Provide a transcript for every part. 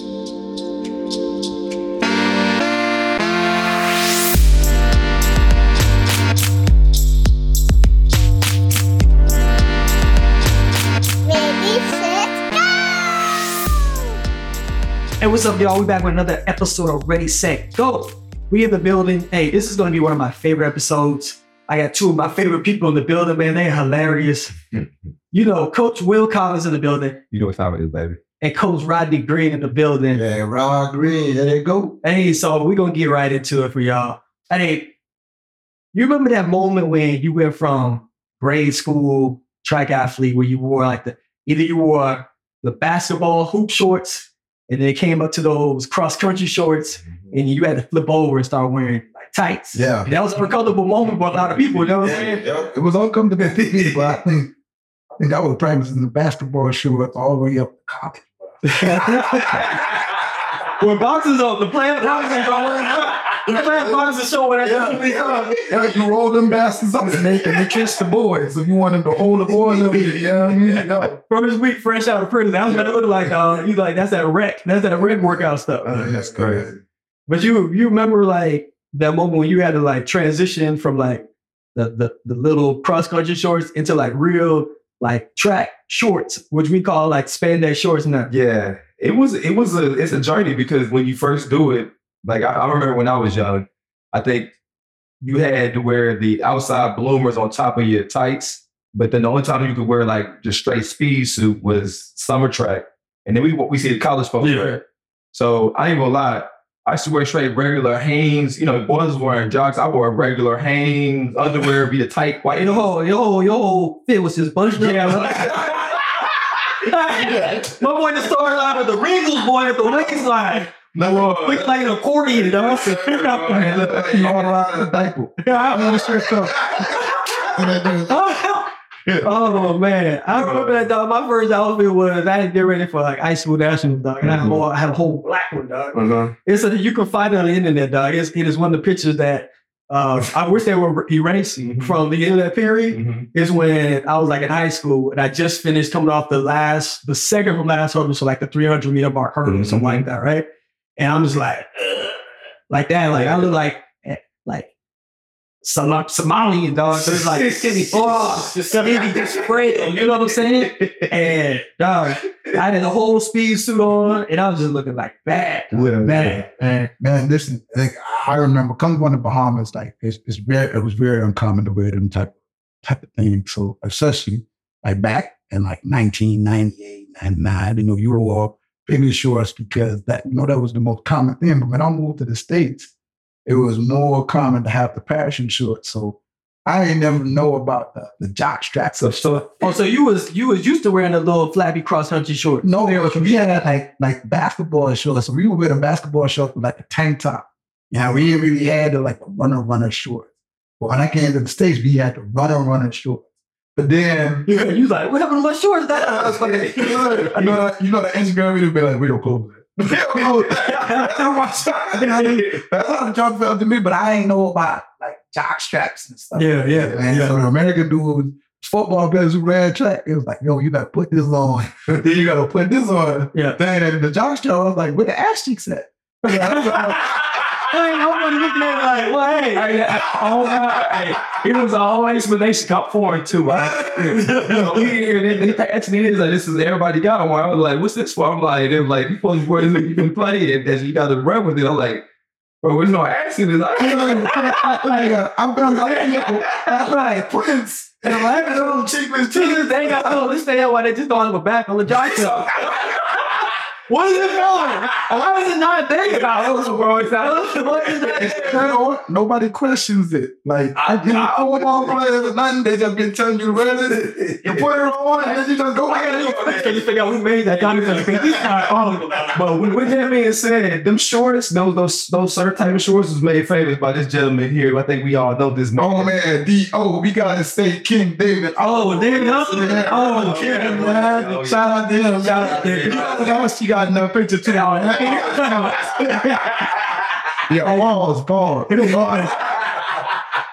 Ready, set, go! Hey, what's up, y'all? We back with another episode of Ready, Set, Go. We in the building. Hey, this is going to be one of my favorite episodes. I got two of my favorite people in the building, man. They're hilarious. You know, Coach Will Collins in the building You know what time it is, baby. And Coach Rodney Green in the building. Yeah, Rod Green, there you go. Hey, so we're going to get right into it for y'all. Hey, you remember that moment when you went from grade school track athlete where you wore like the, either you wore the basketball hoop shorts and then it came up to those cross country shorts mm-hmm. and you had to flip over and start wearing like tights. Yeah. And that was a uncomfortable moment for a lot of people, you know what I'm saying? It was uncomfortable for me, but I think, I think I was practicing the basketball shorts all the way up to college. When boxes on the plant boxes on the plant boxes showing that. Yeah, you roll them bastards up and they, and they kiss the boys. If you want them to hold the boys, up, you know what I mean? No. From his week fresh out of prison, I was gonna look like. Uh, he's like, that's that wreck. that's that rec workout stuff. Oh, that's crazy. But you you remember like that moment when you had to like transition from like the the, the little cross country shorts into like real like track shorts, which we call like spandex shorts now. Yeah, it was it was a it's a journey because when you first do it, like I, I remember when I was young, I think you had to wear the outside bloomers on top of your tights, but then the only time you could wear like the straight speed suit was summer track, and then we we see the college folks Yeah. wear. So I ain't gonna lie. I used to wear straight regular Hanes. You know, boys wearing jocks. I wore regular Hanes underwear, be a tight white. Whole your whole fit was just bunched up. Yeah. My boy the storyline of the Regals boy at the waistline. No, Look like an accordion, dog. Man, look, you all around the diaper. Yeah, I'm gonna stress up. Oh, man, I remember that dog. My first outfit was I had to get ready for like high school nationals, dog. And I, had a whole- I had a whole black one, dog. Uh-huh. It's a, you can find it on the internet, dog. It's, it is one of the pictures that uh, I wish they were erased Mhm. from the internet period. Mhm. Is when I was like in high school and I just finished coming off the last, the second from last hurdle, so like the 300 meter mark hurdle or something like that, right? And I'm just like, "Ugh," like that, like I look like, eh, like some Somalian dog. So it's like skinny, oh, skinny, just spread. You know what I'm saying? And dog, I had a whole speed suit on, and I was just looking like bad, Yeah. bad, man. Man, listen, like, I remember coming from the Bahamas, like it's, it's very, it was very uncommon to wear them type type of things. So especially like back in like 1998, 99, you know, you wore bigger shorts because that, you know, that was the most common thing. But when I moved to the States, it was more common to have the passion shorts. So I ain't never know about the, the jock straps. So, so Oh, so you was you was used to wearing a little flappy cross country short. No, we had like like basketball shorts. So we would wear the basketball shorts with like a tank top. Yeah, we didn't really had the like runner runner shorts. But when I came to the States, we had the runner runner shorts. But then You you like, what happened to my shorts? That I was like, you know, you know, that- you know the Instagram video be like, we don't close it. That's how the job felt to me, but I ain't know about like jock straps and stuff. yeah, yeah, yeah. so the American dudes, football players who ran track, it was like, yo, you gotta put this on. then you gotta put this on. yeah. Then the jock strap, I was like, where the ass cheeks at? I ain't nobody looking at it like, well, hey, I, I, all I, it was always when they got foreign too. Right? you know, they, they asked me this, like, this is everybody got one. I was like, what's this for? I'm like, they're like, you supposed to wear this, you can play it, and you got to run with it. I'm like, bro, there's no this. I, I'm gonna like, right, Prince. And I'm like, little cheekless cheekless. They ain't got no this day why oh, they just don't have a back on the joint. What is it going? Why is it not there? about it, bro? It's not- What is that? nobody questions it. Like I, I, I want all players nothing. They just been telling you to wear it. You put it on, and then you just go. Gotta can you figure out who made that documentary? He's not all but with, that being said, them shorts, those those those certain type of shorts was made famous by this gentleman here. I think we all know this man. Oh man, D O, we gotta say King David. Oh, go. Oh, Oh, yeah, yeah, oh, man. Shout out to him. Shout out to him. How much you got that picture too? yeah, pause.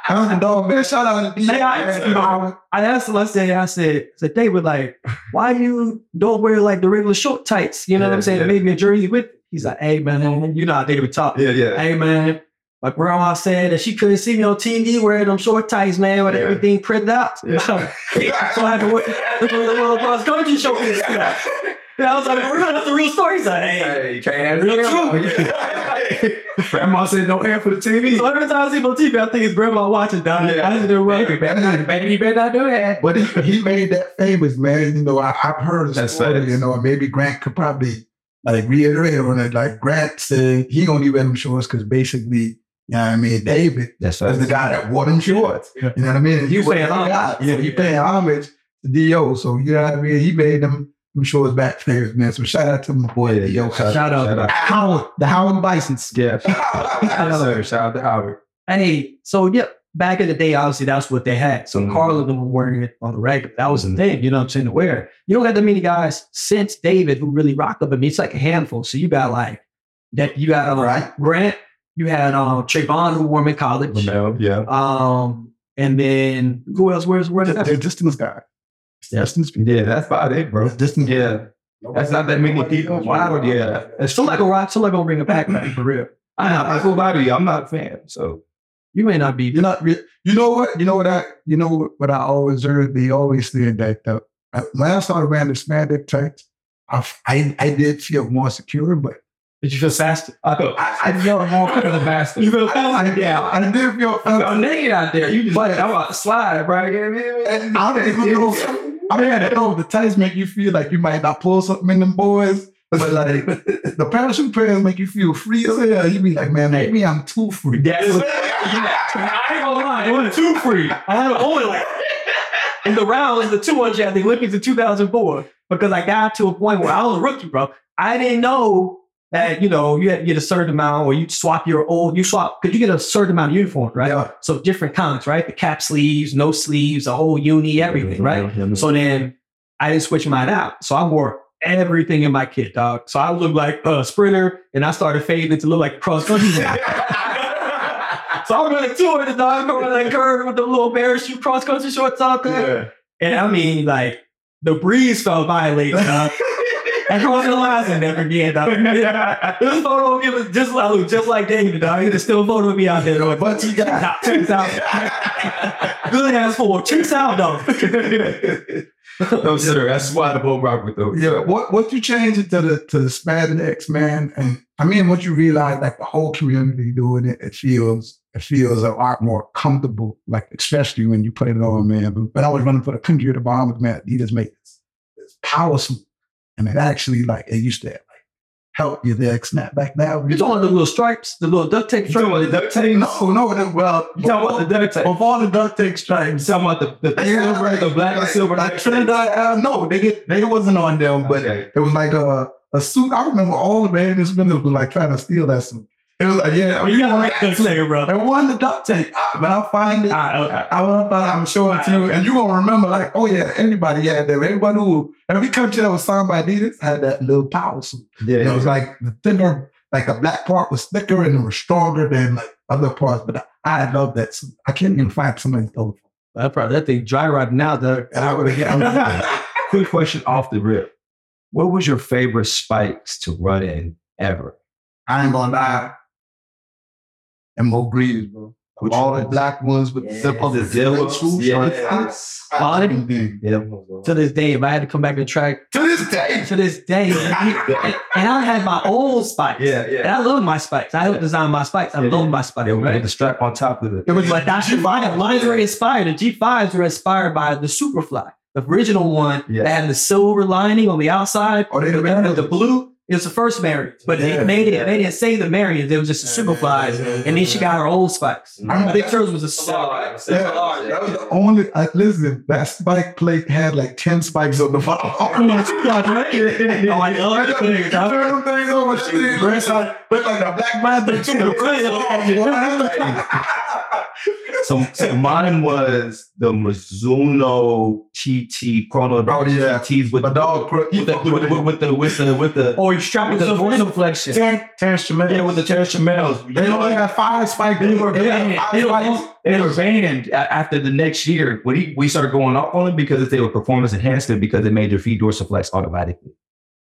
I'm the dog, man. Shout out to I, I asked him, I said, I said, I said, David, like, why you don't wear like the regular short tights? You know what I'm Yeah, saying? yeah. Maybe a jersey with. He's like, hey man, you know how David talk. Yeah, yeah. Hey man, my grandma said that she couldn't see me on TV wearing them short tights, man, with Yeah. everything printed out. Yeah. so I had to wear the little cross country show me this. Yeah, I was like, we're that's the real story. He's like, hey. Hey, you can't Real handle it. Oh, grandma said no air for the TV. So every time I see him on TV, I think it's grandma watching, dog. Yeah. I just do baby, baby, baby, you better not do that. But he, he made that famous, man. You know, I, I've heard the That's story, facts. you know, maybe Grant could probably like reiterate on it. Like Grant said he only wear them shorts because basically, you know what I mean, David That's was the guy that wore them shorts. Yeah. You know what I mean? And He was paying the guy. homage. Yeah, he paying homage to D.O. So you know what I mean? He made them, them shorts back famous, man. So shout out to my boy Yeah, D.O. shout, Shout out. Shout out. Howard, the Howard Bisons. Yeah. Yes, sir. Shout out to Howard. Hey, so yeah, back in the day, obviously that's what they had. So Mhm. Carl and them were wearing it on the regular. That was the thing, you know what I'm saying, to wear. You don't got that many guys since David who really rocked up. I mean, it's like a handful. So you got like that. You got uh, Right. Grant. You had um, Trayvon who wore them in college. Lamelo, yeah. Um, and then who else? Where's where's They're that? distance guy. Distance. Yeah, that's about it, bro. Distance. Yeah. That's not that many people. Wow, yeah. That's Still like a rock. Still like gonna bring back, man, for real. I, I feel about it. I'm not a fan. So You may not be. You're not. Re- you know what? You know what I. You know what, I always heard. They always said that Last uh, when I wearing the spandex tights, I, I I did feel more secure, but Did you feel faster? I feel I, I felt more kind of the bastard. You feel I, faster? yeah, I did feel. I'm naked out there. You just But- I'm about to slide, bro. You know what I mean? And I don't even know. I mean, I know the tights make you feel like you might not pull something in them boys, but like the parachute pants make you feel free as hell. You be like, man, maybe I'm too free. That's what, I ain't gonna lie. It was too free. I had only like in the round in the 200 at the Olympics in 2004 because I got to a point where I was a rookie, bro. I didn't know that you know you had to get a certain amount, or you swap your old you swap because you get a certain amount of uniform, right? Yeah. So different kinds, right? The cap sleeves, no sleeves, the whole uni, everything, right? So then I didn't switch mine out. So I wore everything in my kit, dog. So I looked like a sprinter and I started fading to look like cross country. so I'm running two in the dog going that curve with the little parachute cross country shorts on there. Yeah. And I mean, like, the breeze felt violated, dog. And cross the lines and never again, dog. This photo of me was just like, look just like David, dog. There's still a photo of me out there, dog. But you got check out. Good ass for chase out, though. no, sir. That's why the bull rock with those. Yeah, what what you change it to the to the spandex, man, and I mean, what you realize, like the whole community doing it, it feels it feels a lot more comfortable, like especially when you put it on, man. But when I was running for the country of the Bahamas, man, Adidas make this, this power suit, and it actually like it used to like help your leg snap back down. You talking the little stripes, the little duct tape You stripes? the duct tape? No, no, well, You talking about the duct tape? of all the duct tape stripes, You stripes. talking about the, the silver, the black and silver Like? Trinidad, uh, no, they get they wasn't on them, but it was like a a suit. I remember all the bandits were like trying to steal that suit. It was like, yeah, you gotta make this nigga, bro. They won the duct tape, but I'll find it. Ah, okay. I will find. I'm sure it you, and you gonna remember like, oh yeah, anybody had that. Everybody who every country that was signed by Adidas had that little power suit. Yeah. It was like the thinner, like the black part was thicker and it was stronger than like other parts. But I, I love that suit. I can't even find somebody's old. That probably that thing dry rotting now, dog. And I would have Quick question off the rip. What was your favorite spikes to run in ever? I ain't gonna lie. And Mo Breeze, bro. Which all the black ones with the zip up The the zip swoosh. Yes. All of Everything. Yeah. To this day, if I had to come back to the track, To this day. to this day, and I had my own spikes. Yeah, yeah. And. I love my spikes. I helped design my spikes. I Yeah. love my spikes. They would right? put the strap on top of it. It was like that's mine. Mine were inspired. The G5s were inspired by the Superfly, the original one Yeah. that had the silver lining on the outside. Oh, they the And the blue is the first Marion, but Yeah. they made it. They didn't say the Marion. It was just the Superflies, and then she got her old spikes. I I think hers was a solid. Yeah, that was the only. Like, listen, that spike plate had like ten spikes on the bottom. Oh my God, right? Oh, I love it. Turn them things over, shit. Look like look like a black man. So, so mine was the Mizuno TT Chrono Oh, yeah. TTs with My dog put with the with, with, with the with the with the Oh, you strap with the yourself voice in. inflection. Ten, ten Yeah, with the Terrence Chamels. They only had five spikes. They were They banned. They were, spikes. they were banned a- after the next year. When he, we started going off on them because they were performance enhancement because it made their feet dorsiflex automatically.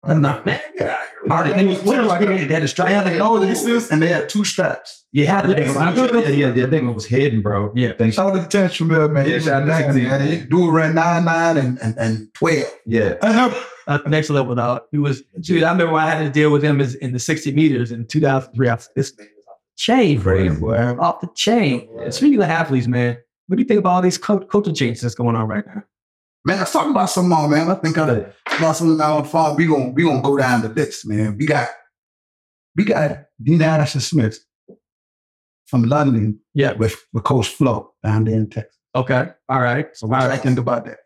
I'm not man. Yeah. Hard to think. What like they had a strap. They had the and they had two straps. You had to Yeah, yeah, yeah. That thing was hidden, bro. Yeah. Thank Shout out to Potential Mill, man. Yeah, Yeah, shout out to man. They do around 9, 9, and, and, and 12. Yeah. uh, next level though. He was dude. I remember when I had to deal with him is in the 60 meters in 2003. I was this man is off the chain, Crazy. bro. Off the chain. Speaking of athletes, man, what do you think about all these co- coaching changes that's going on right now? Man, let's talk about some more, man. I think I about some now far. We gonna we gonna go down the list, man. We got we got Dina Asher-Smith from London Yeah. with, with Coach Flo down there in Texas. Okay. All right. So what do I think about that?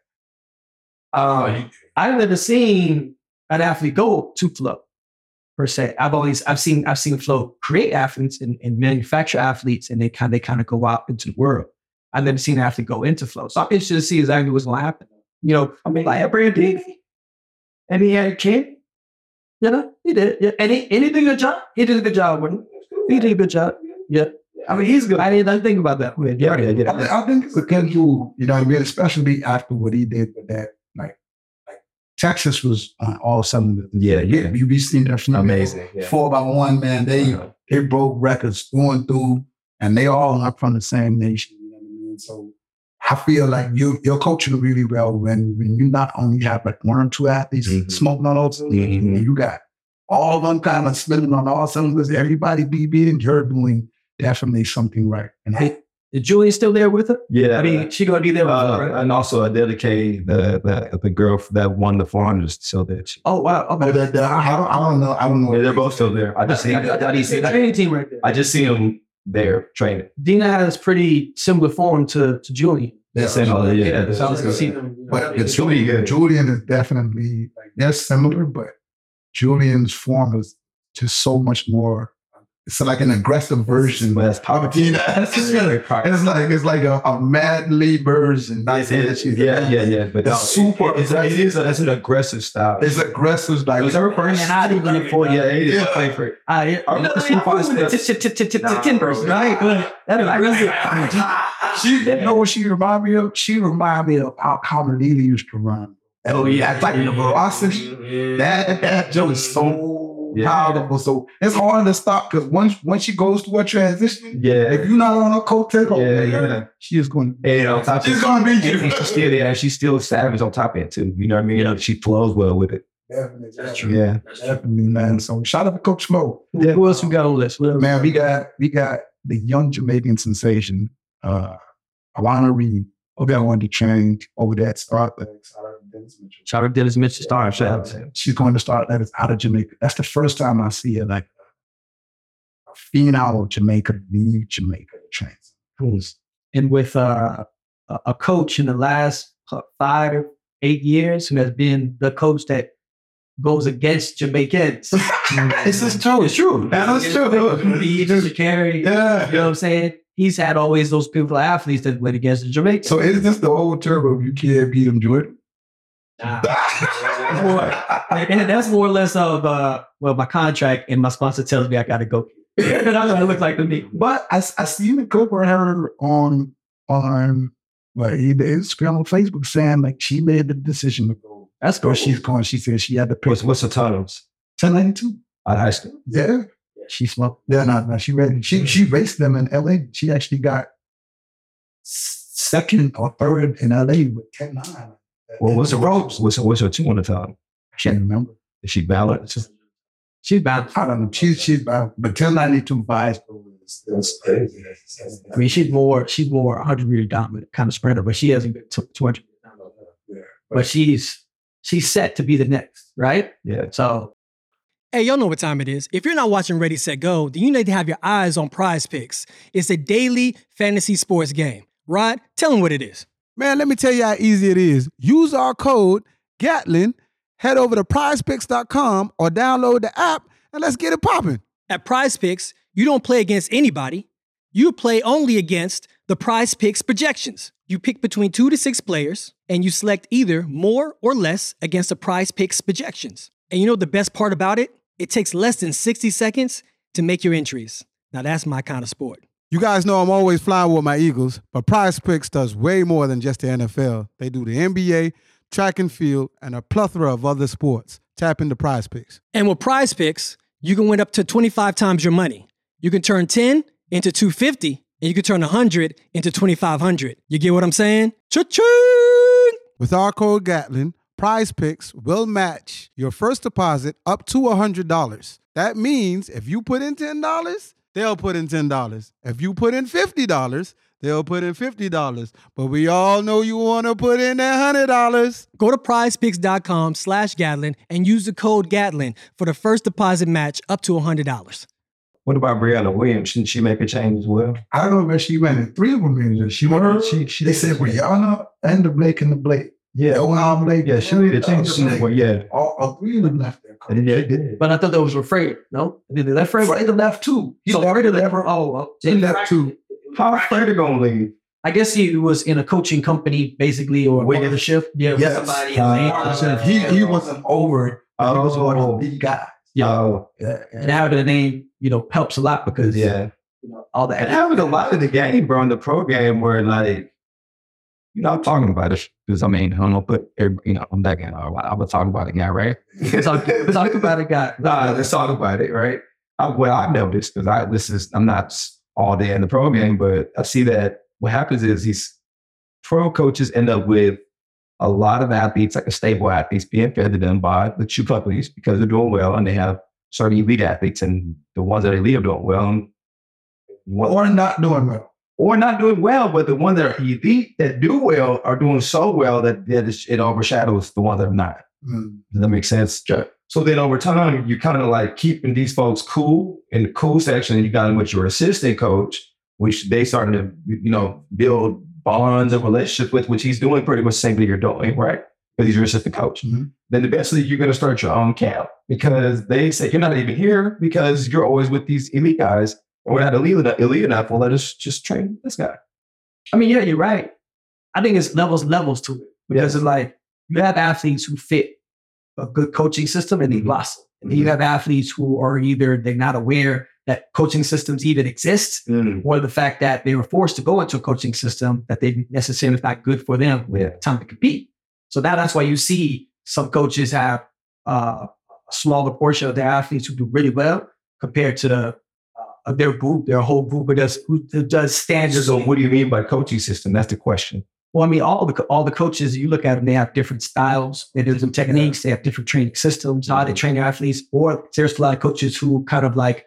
Um, I've never seen an athlete go to Flo per se. I've always I've seen I've seen Flo create athletes and, and manufacture athletes, and they kind they kind of go out into the world. I've never seen an athlete go into Flo, so I'm interested to see exactly what's going to happen. You know, I mean, like Brandon, and he had a kid. You know, he did. Yeah, and he, and he did a good job. He did a good job with him. He did a good job. Yeah, I mean, he's good. I didn't, I didn't think about that. Yeah, yeah, I, yeah. thi- I think it's a good you know I mean? Especially after what he did with that. Like, like Texas was on all cylinders. Yeah, yeah. You be seeing that from Amazing. Yeah. Four by one, man. They uh-huh. they broke records going through, and they all are from the same nation. You know what I mean? So I feel like you you're coaching really well when when you not only have like one or two athletes Mhm. smoking on all cylinders, Mhm. you got all of them kind of spinning on all cylinders. Everybody be being you're doing definitely something right. And I, Hey, Is Julie still there with her? Yeah. I mean, she gonna be there with her, Uh, right? and also I dedicate the, the the girl that won the 400 so that she, Oh wow. but Okay. the, the, I, don't, I don't know. I don't know. yeah, they're both still there. I just see I, I, He's see a training team right there. I just see them there training. Dina has pretty similar form to to Julie. Yeah, Similar, yeah. so I was gonna see them. But yeah. it's Julien, good. Julien is definitely like they're similar, but Julien's form is just so much more. It's like an aggressive version. But that's of Tina. It's just really- it's like it's like a, a madly version. Not saying that she's yeah, yeah, yeah. But It's no, super It's, it is a, it's an aggressive style. It's aggressive. Like it was her first. And I didn't look for Yeah, it. it is Yeah. play for it. Ah, yeah. I You know, remember they some always parts with that- the t- t- t- t- Nah, tin bro. person, right? That she, you know what she remind me of? She remind me of how Carmelita used to run. Oh, yeah. like the velocity. That that joke is so Yeah. powerful. So it's hard to stop because once once she goes through a transition, Yeah. if you're not on her coattail, Yeah, yeah. she is going. And on top She's gonna be and she's still yeah, she's still savage on top of it too. You know what I mean? Yeah. She flows well with it. Definitely, That's definitely, Yeah. That's definitely, man. So shout out to Coach Mo. Yeah. Who else we got on this? list? Man, we got we got the young Jamaican sensation, uh, Alana Reid. Over there on the train over there at Star Athletics. Out of Dennis Mitchell. Shout out Dennis Mitchell Star. Shout out to him. She's going to start that is out of Jamaica. That's the first time I see her like a female of Jamaica leave Jamaica to train. And with uh, a a coach in the last uh, five, eight years who has been the coach that goes against Jamaicans. This is true. It's true. That is true. He just carry. Yeah. You know what I'm saying? He's had always those people athletes that went against the Jamaicans. So is this the old turbo? You can't beat them, Jordan. Nah. and that's more or less of uh, well, my contract and my sponsor tells me I got to go. That's what it looks like to me. But I, I seen the cover of her on on well, either Instagram or Facebook saying like she made the decision to go. That's So cool. she's going. She said she had to pick What's what's the titles? 1092. At high school. Yeah. She smoked. Yeah, no, no. She read. She she raced them in LA. She actually got second or third in LA with 10 9. Well, what's the ropes? What's what's her two on the top? I can't remember. Is she balanced? She's bad. I don't know. She's she's about but 1092 buys. That's crazy. I mean, she's more she's more 100 meter dominant kind of sprinter, but she hasn't been to 200. Yeah. But she's she's set to be the next, right? Yeah. So Hey, y'all know what time it is. If you're not watching Ready, Set, Go, then you need to have your eyes on Prize Picks. It's a daily fantasy sports game. Rod, tell them what it is. Man, let me tell you how easy it is. Use our code Gatlin, head over to prizepicks.com or download the app and let's get it popping. At Prize Picks, you don't play against anybody. You play only against the Prize Picks projections. You pick between two to six players, and you select either more or less against the Prize Picks projections. And you know the best part about it? It takes less than 60 seconds to make your entries. Now that's my kind of sport. You guys know I'm always flying with my Eagles, but Prize Picks does way more than just the NFL. They do the NBA, track and field, and a plethora of other sports. tap into prize picks. And with prize picks, you can win up to 25 times your money. You can turn 10 into 250 and you can turn 100 into 2500. You get what I'm saying? Cha-ching! With our code Gatlin, Prize Picks will match your first deposit up to $100. That means if you put in $10, they'll put in $10. If you put in $50, they'll put in $50. But we all know you want to put in that $100. Go to prizepicks.com slash Gatlin and use the code Gatlin for the first deposit match up to $100. What about Briana Williams? Shouldn't she make a change as well? I don't remember she went in three of them meetings. She went. She, she they said Brianna and the Blake and the Blake. Yeah. The Yohan Blake. Yeah, she made a change. Well, yeah. All, all three of them left there. Yeah, did. But I thought that was with Fred. No, did they left Fred? Fred left too. He So left, Fred left. Oh, well, he left too. How Freddie gonna leave? I guess he was in a coaching company, basically, or With- leadership. Yeah, with Yes. somebody. Uh, So he he wasn't over it. He was one Oh. of the guys. Yeah. Oh, Yeah. and having the name, you know, helps a lot because yeah. you know all that. And having a lot of the game, bro, in the pro game where like, you know, I'm talking about uh, it because I mean, I don't know, but you know, I'm that guy. I was talking about a guy, right? talk, talk about it, guy. Nah, let's talk about it, right? I, well, I've noticed because I this is I'm not all day in the pro game, but I see that what happens is these pro coaches end up with a lot of athletes, like a stable athletes, being fed to them by the two companies because they're doing well and they have certain elite athletes, and the ones that are elite are doing well, one- Or not doing well. Or not doing well, but the ones that are elite that do well are doing so well that, that it overshadows the ones that are not. Mm. Does that make sense? So then over time, you're kind of like keeping these folks cool in the cool section, and you got them with your assistant coach, which they starting to, you know, build bonds and relationships with, which he's doing pretty much the same thing you're doing, right? Because he's your assistant coach. Mhm. Then eventually you're going to start your own camp because they say you're not even here because you're always with these elite guys. We're not elite enough. Well, let us just train this guy. I mean, yeah, you're right. I think it's levels, levels to it because it's like you have athletes who fit a good coaching system and they mm-hmm. blossom. And then you mm-hmm. have athletes who are either they're not aware that coaching systems even exist, mm. or the fact that they were forced to go into a coaching system that they necessarily not good for them Yeah. time to compete. So now that's why you see some coaches have uh, a smaller portion of their athletes who do really well compared to the, their group, their whole group who does who does standards. So what do you mean by coaching system? That's the question. Well, I mean, all the all the coaches you look at them, they have different styles, they do some techniques, they have different training systems, how they train their athletes. Or there's a lot of coaches who kind of like,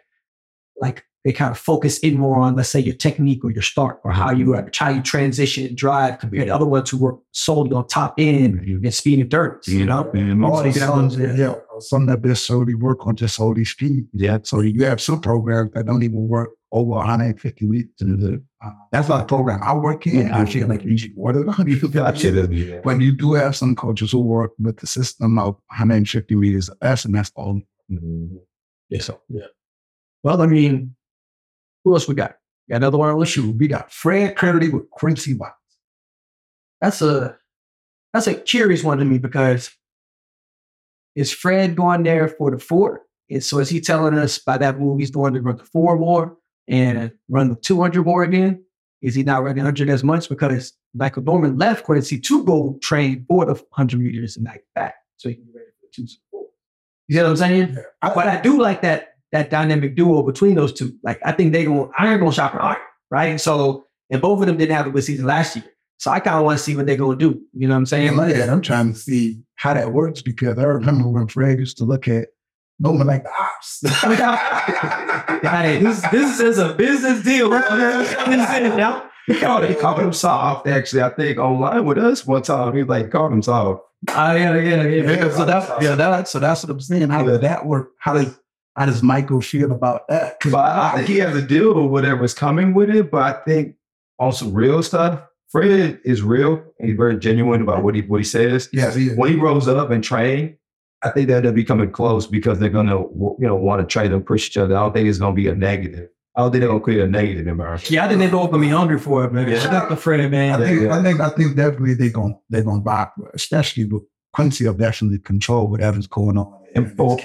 like they kind of focus in more on, let's say, your technique or your start or how you how you transition and drive compared to other ones who work solely on top end and speed and dirt. You know, All these Yeah. Some that solely work on just all these speed. Yeah. So you have some programs that don't even work over 150 weeks. Uh, that's not a program I work in. I feel like you than 150 Gotcha. weeks. Yeah. But you do have some coaches who work with the system of 150 meters or less, and that's all. yeah. So yeah. Well, I mean, who else we got? Got another one on the shoe. We got Fred Kerley with Quincy Watts. That's a that's a curious one to me because is Fred going there for the four? And so is he telling us by that move he's going to run the four more and run the 200 more again? Is he not running 100 as much? Because Michael Norman left Quincy to go train for the 100 meters and back back. So he can be ready for the two four. You see what I'm saying? I, But I do like that that dynamic duo between those two. Like I think they go iron gonna shop for iron, right? So and both of them didn't have a good season last year. So I kind of want to see what they're gonna do. You know what I'm saying? Like that, I'm trying to see how that works because I remember when Fred used to look at Norman like the ah, ops. Hey, this, this is a business deal. This is- yeah. He called, he called him soft, actually, I think, online with us one time. He like called him soft. Oh, yeah, yeah, yeah. Yeah, so that's yeah, that, so that's what I'm saying. How does that work? How does how does Michael feel about that? But I think he has to deal with whatever's coming with it. But I think on some real stuff, Fred is real. He's very genuine about what he what he says. yes, he, When he grows up and train, I think that they'll be coming close because they're gonna you know want to train to push each other. I don't think it's gonna be a negative. I don't think they're gonna create a negative environment. Yeah, I think they're gonna be hungry for it, man. Yeah. Shout out to Freddie, I man. think Yeah. I think I think definitely they're gonna they're gonna buy, especially with Quincy will definitely control whatever's going on. And for,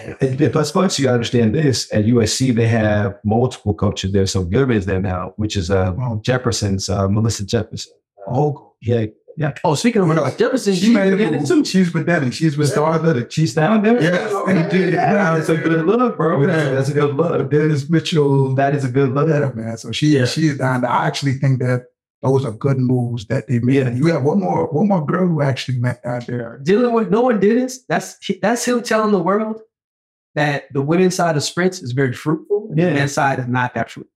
plus, plus, you understand this. At USC, they have multiple coaches there. So Gilbert is there now, which is uh, Wow. Jefferson's uh, Melissa Jefferson. Oh, Yeah, Yeah. Oh, speaking of Renard Jefferson, She made it too. She's with Denny. She's with Star Athletic. She's down there. Yes, and dude, Yeah, that's a good look, bro. With, That's, a good look. Dennis Mitchell. That is a good look. Yeah, man. So she Yeah. she's down there. I actually think that those are good moves that they made. Yeah. You have one more one more girl who actually went out there. dealing with no one did this. That's that's him telling the world that the women's side of sprints is very fruitful, and Yeah. the men's side is not that fruitful.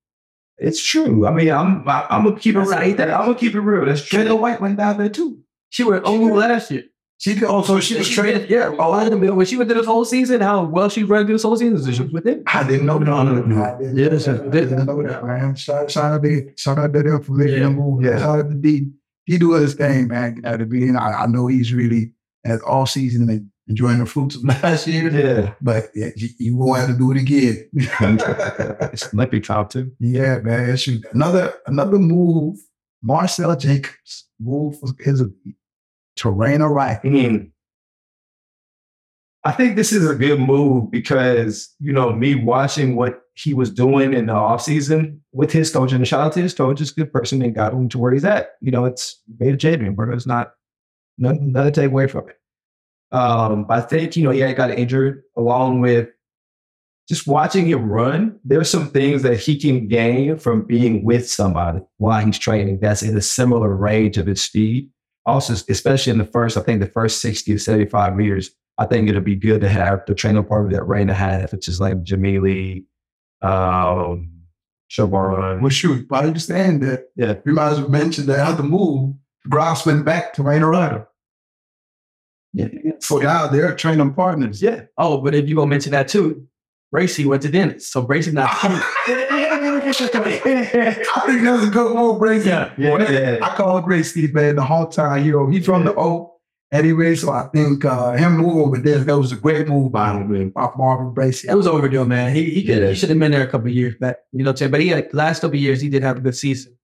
It's true. I mean, I'm I, I'm gonna keep it real. right. I'm gonna keep it real. That's true. Kendall White went down there too. She went over last year. She also oh, she was traded. yeah. Oh, I didn't when she went through this whole season, how well she ran through this whole season. She was with him. I didn't know that. No, no, no. I didn't, Yes, I I didn't, know that, man. Shout, shout out to shout out to them for making Yeah. the move. Yeah. Shout out to D. He do his thing, man. At the beginning, I, I know he's really as all season enjoying the fruits of last year. Yeah. But yeah, you, you won't have to do it again. it's Olympic time too. Yeah, man. It's another another move. Marcell Jacobs move is a Terrain right. Mm. I think this is a good move because, you know, me watching what he was doing in the offseason with his coach, and shout out to his coach, is a good person and got him to where he's at. You know, it's made a champion, bro. It's not nothing, nothing to take away from it. Um, but I think, you know, he got injured along with just watching him run. There's some things that he can gain from being with somebody while he's training that's in a similar range of his speed also, especially in the first, I think the first 60 to 75 meters, I think it'll be good to have the training partner that Rana had, which is like Jamili, um, Shabaran. Well, shoot, but I understand that. Yeah. We might as well mention that other move. Grouse went back to Rana Reider. Yeah. So now they're training partners. Yeah. Oh, but if you're gonna mention that too, Bracy went to Dennis. So Bracy not I think that's a good move, Bracy. Yeah. Yeah. I call Bracy, man, the whole time hero. He's from the O anyway, so I think uh, him moving over there, that was a great move by him, by Marvin Bracy. It was overdue, man. He he, could, Yeah. he should have been there a couple of years back. You know what I'm saying? But he had, last couple of years he did have a good season.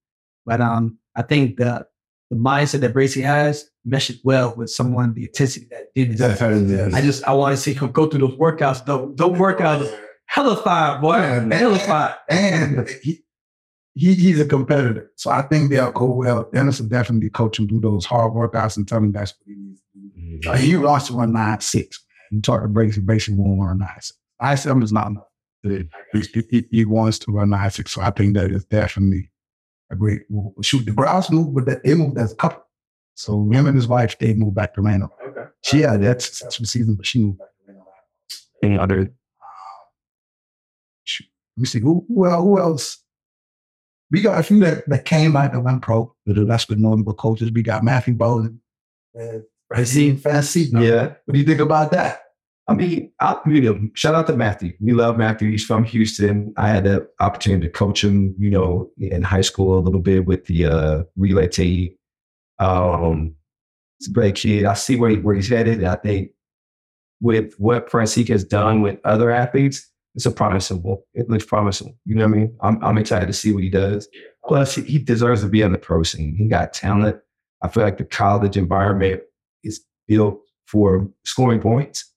But um, I think the the mindset that Bracy has meshed well with someone the intensity that did. I just I want to see him go through those workouts. Though those workouts, hella fire, boy, Man. hella fire. And he, he he's a competitor. So I think they'll go well. Dennis will definitely coach him do those hard workouts and tell him that's what he needs to do. Uh, he wants to run nine six. You talk to Bracy, Bracy won't run nine six. Nine seven is not enough. He, he, he wants to run nine six. So I think that is definitely a great move. Shoot, the Browns move, but that they moved as a couple. So him and his wife, they moved back to Randall. Okay. She had that successful season, but she moved back to Randall. Any other? Shoot. Let me see who who, who else. We got a few that, that came out that went pro. But that's with notable coaches. We got Matthew Boling. Uh, Fancy. Fancy. Yeah. What do you think about that? I mean, I, you know, shout out to Matthew. We love Matthew. He's from Houston. I had the opportunity to coach him, you know, in high school a little bit with the uh, relay team. Um, a great kid. I see where, he, where he's headed. I think with what Francique has done with other athletes, it's a promising. It looks promising. You know what I mean? I'm, I'm excited to see what he does. Plus, he, he deserves to be on the pro scene. He got talent. I feel like the college environment is built for scoring points.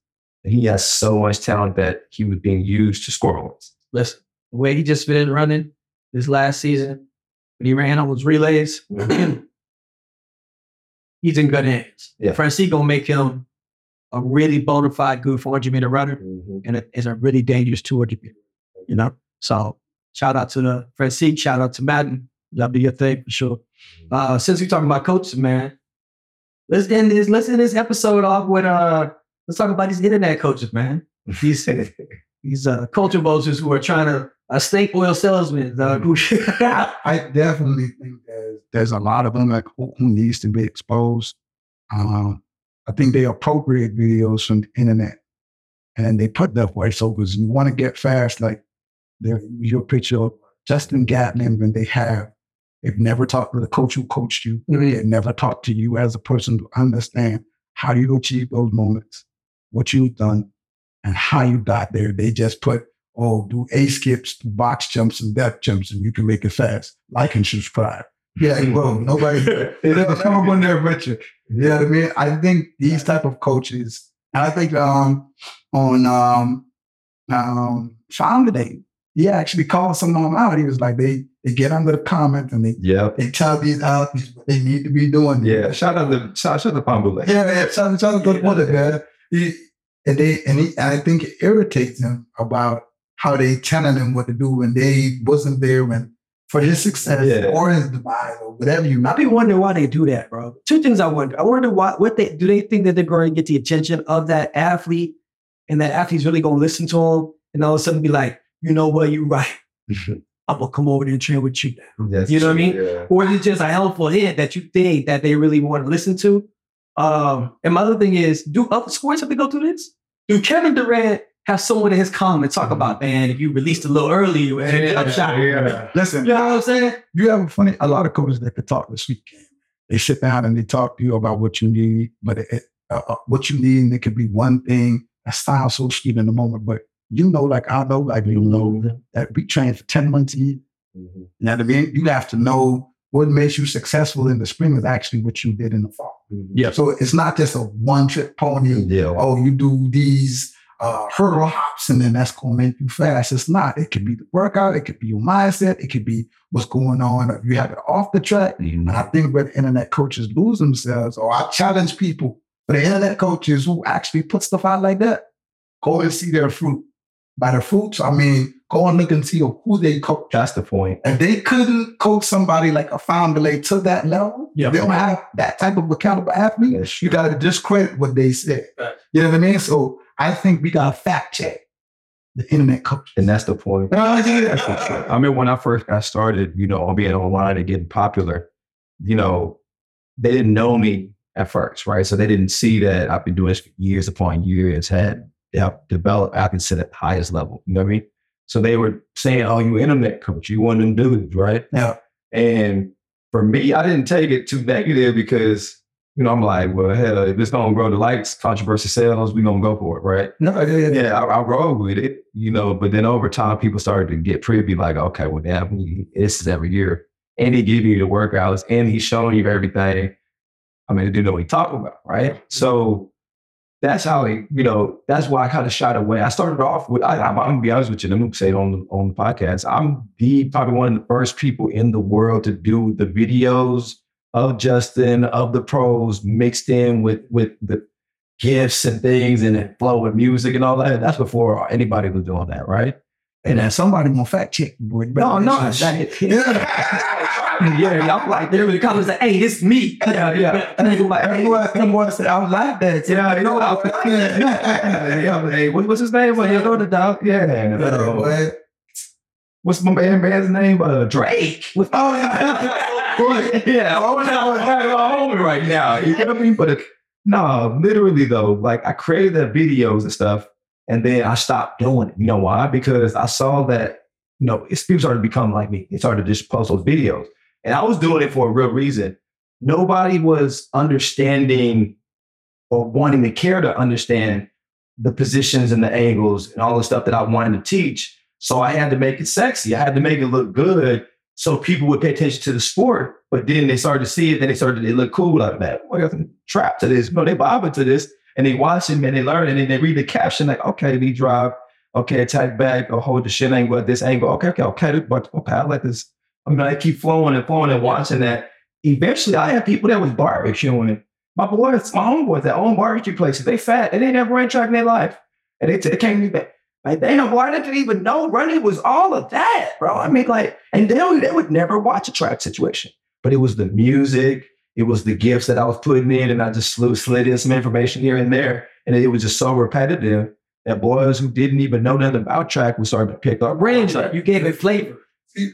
He has so much talent that he was being used to score points. Listen, the way he just finished running this last season, when he ran on those relays, he's in good hands. Yeah. Francie gonna make him a really bona fide good 400 meter runner and a, is a really dangerous 200 meter. You know, so shout out to the Francie, shout out to Madden. That'll be your thing for sure. Uh, since we're talking about coaches, man, let's end this. Let's end this episode off with uh, let's talk about these internet coaches, man. These these uh, culture vultures who are trying to uh, snake oil salesmen. Uh, I definitely think there's, there's a lot of them like, who, who needs to be exposed. Um, I think they appropriate videos from the internet and they put their voiceovers. You want to get fast, like your picture of Justin Gatlin when they have, they've never talked to the coach who coached you. They've never talked to you as a person to understand how you achieve those moments, what you've done, and how you got there. They just put, oh, do A skips, box jumps, and depth jumps, and you can make it fast. Like and subscribe. Yeah, well, nobody, they never come up on there with you. You know what I mean? I think these type of coaches, and I think um, on um, um, Founder Day, he actually called someone out. He was like, they they get under the comments and they, Yeah. they tell these out what they need to be doing. Yeah. Shout out to shout, shout out to Pambule. Yeah, man. Shout, shout out to the mother, man. He, and they and, he, and I think it irritates them about how they telling him what to do when they wasn't there when for his success Yeah. or his demise or whatever you I be wondering why they do that, bro. Two things I wonder. I wonder why what they do they think that they're going to get the attention of that athlete and that athlete's really going to listen to them and all of a sudden be like, you know what, you're right. I'm gonna come over there and train with you now. That's You know what I mean? true, Yeah. Or is it just a helpful hint that you think that they really want to listen to? Um, and my other thing is, do other sports have to go through this? Do Kevin Durant have someone in his comment talk about, man, if you released a little early, man, Yeah, jump shot. yeah. Listen, You know what I'm saying? you have a funny a lot of coaches that could talk this weekend. They sit down and they talk to you about what you need, but it, it- uh, uh, what you need, and it could be one thing that sounds so sweet in the moment, but you know, like I know, like you know, that we trained for 10 months a year. Mhm. You know what You have to know what makes you successful in the spring is actually what you did in the fall. Yeah. So it's not just a one trick pony. Yeah. Oh, you do these uh, hurdle hops and then that's going to make you fast. It's not. It could be the workout. It could be your mindset. It could be what's going on. If you have it off the track. And I think where the internet coaches lose themselves, or I challenge people, for the internet coaches who actually put stuff out like that, go and see their fruit. By the fruits, I mean, go and look and see who they coach. That's the point. And they couldn't coach somebody like a founder to that level. Yeah. They don't have that type of accountable athlete. Yes. You got to discredit what they said. Right. You know what I mean? So I think we got to fact check the internet coach. And that's the point. Uh, yeah. That's for sure. I mean, when I first got started, you know, on being online and getting popular, you know, they didn't know me at first, right? So they didn't see that I've been doing this for years upon years, had helped develop athletes at the highest level. You know what I mean? So they were saying, "Oh, you internet coach, you one of them dudes, right?" Yeah. And for me, I didn't take it too negative because you know I'm like, well, hell, if it's gonna grow the likes, controversy sales, we gonna go for it, right? No, yeah, yeah. yeah, I, I roll with it, you know. But then over time, people started to get privy, like, okay, well, now this is every year, and he giving you the workouts, and he's showing you everything. I mean, you know what he talking about, right? Mm-hmm. So that's how he, you know, that's why I kind of shot away. I started off with, I, I'm, I'm gonna be honest with you, let me say it on on the podcast. I'm the probably one of the first people in the world to do the videos of Justin, of the pros mixed in with with the gifts and things and then flow with music and all that. That's before anybody was doing that, right? And then somebody gonna fact check you, boy. No, no, that, Yeah. yeah, I'm like, there was comments like, hey, this me. Yeah, yeah. And they go like, hey, Everyone, everyone said, I like that. Yeah, you know, I, yeah, yeah, hey, what, what's his name? Well, you know the dog. Yeah, what's my man man's name? Uh, Drake. Oh yeah, yeah. I was home right now. You know what I mean? But no, literally though, like I created the videos and stuff, and then I stopped doing it. You know why? Because I saw that you know it's, people started to become like me. They started to just post those videos, and I was doing it for a real reason. Nobody was understanding or wanting to care to understand the positions and the angles and all the stuff that I wanted to teach. So I had to make it sexy. I had to make it look good so people would pay attention to the sport. But then they started to see it, then they started to look cool like that. Well, trapped to this. No, they bobbing to this and they watch it and they learn it and they read the caption like, okay, we drive, okay, attack back or hold the shit angle at this angle. Okay, okay, okay, but okay, I like this. I mean, I keep flowing and flowing and watching that. Eventually, I had people that was barbecuing. My boys, my homeboys that own barbecue places, they fat. And they didn't never ran track in their life. And they, they can't even, like, damn, why didn't they even know running was all of that, bro? I mean, like, and they, they would never watch a track situation. But it was the music, it was the gifts that I was putting in, and I just slid, slid in some information here and there. And it was just so repetitive that boys who didn't even know nothing about track would starting to pick up. range, you gave it flavor.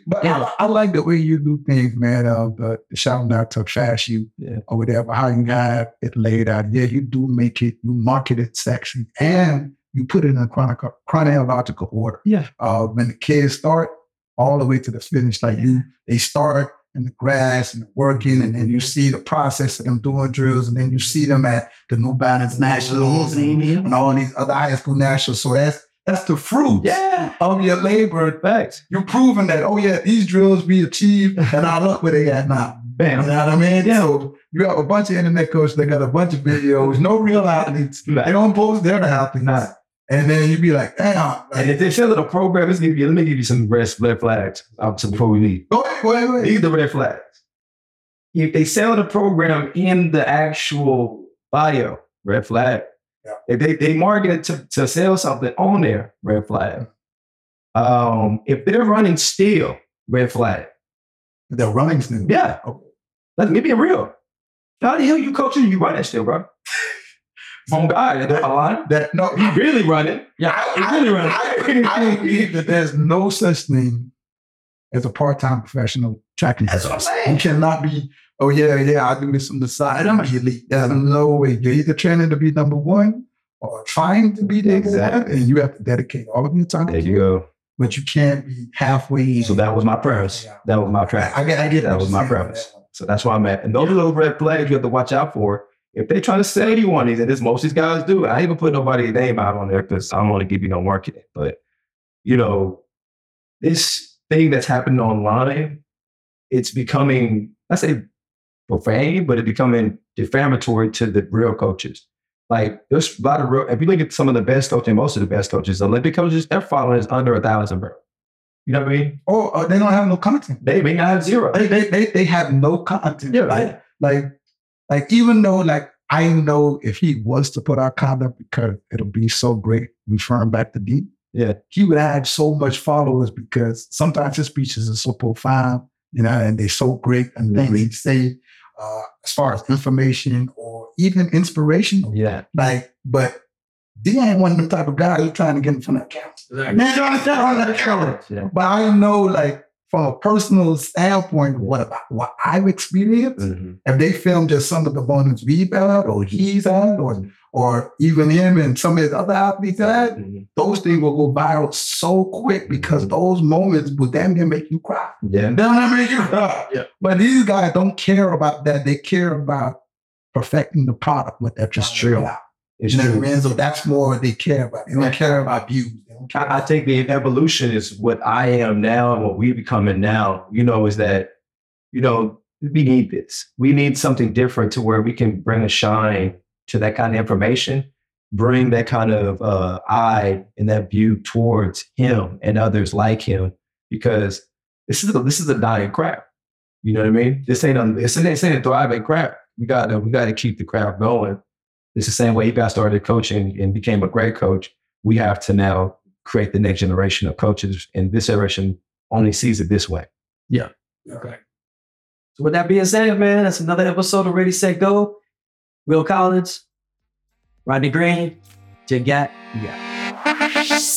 But Yeah. I, I like the way you do things, man. Uh, the, shout out to Fast You Yeah. or whatever, how you have it laid out. Yeah, you do make it, you market it sexy and you put it in a chronic- chronological order. Yeah. Uh, when the kids start all the way to the finish, like you, they start in the grass and working, and then you see the process of them doing drills, and then you see them at the New Balance Nationals and, and all these other high school nationals. So that's that's the fruit Yeah. of your labor Facts. you're proving that, oh yeah, these drills we achieved and I look where they at now. You know what I mean? So you have a bunch of internet coaches that got a bunch of videos, no real athletes. They don't post their athletes. Nah. And then you'd be like, damn. And if they sell a program, let's give you, let me give you some red, red flags um, so before we leave. go ahead, go ahead, go ahead. These are the red flags. If they sell the program in the actual bio, red flag. Yeah. If they, they market it to, to sell something on there, red flag. Um, if they're running still, red flag. They're running new. Yeah. Okay. Let me be real. How the hell you coaching? You running still, bro? From God, they're online. That no, He really running. Yeah, he really running. I, I believe that there's no such thing as a part-time professional tracking. That's what I'm saying. You cannot be, oh yeah, yeah, I do this on the side. I'm elite. There's no way. You're either training to be number one or trying to be number Exactly. and you have to dedicate all of your time. There you go. But you can't be halfway. So that was my premise. That was my track. I get, I get That was my premise. So that's why I'm at. And those are those red flags you have to watch out for. If they're trying to sell you one of these, and this most of these guys do, I even put nobody's name out on there because I don't want to give you no marketing. But you know, this thing that's happening online, it's becoming, I say profane, but it's becoming defamatory to the real coaches. Like there's a lot of real, if you look at some of the best coaches, most of the best coaches, Olympic coaches, their following is under a thousand, bro. You know what I mean? Or uh, they don't have no content. They may not have zero. They, they, they, they have no content. Yeah, right. like, like even though like I know if he was to put our content because it'll be so great referring back to D, Yeah. he would have so much followers because sometimes his speeches are so profound, you know, and they're so great and things he say uh, as far as information or even inspiration. Yeah. Like, but D ain't one of the type of guys who's trying to get in front of the camera. Man, you understand how that camera? Yeah. But I know, like, from a personal standpoint, what what I've experienced, Mhm. if they film just some of the moments we've had, or he's had, or or even him and some of his other athletes had, Mhm. those things will go viral so quick because those moments will damn near make you cry. Yeah. They'll never make you cry. Yeah. But these guys don't care about that. They care about perfecting the product, what they're just true. out. It's You know what I true. mean? So that's more what they care about. They don't care about views. I, I think the evolution is what I am now and what we're becoming now, you know, is that, you know, we need this. We need something different to where we can bring a shine to that kind of information, bring that kind of uh, eye and that view towards him and others like him, because this is a, this is a dying craft. You know what I mean? This ain't a this ain't, this ain't a thriving craft. We got to we got to keep the craft going. It's the same way you guys started coaching and became a great coach. We have to now create the next generation of coaches, and this generation only sees it this way. Yeah. Okay. So with that being said, man, that's another episode of Ready Set Go. Will Collins, Rodney Green, Jim Gat. Yeah.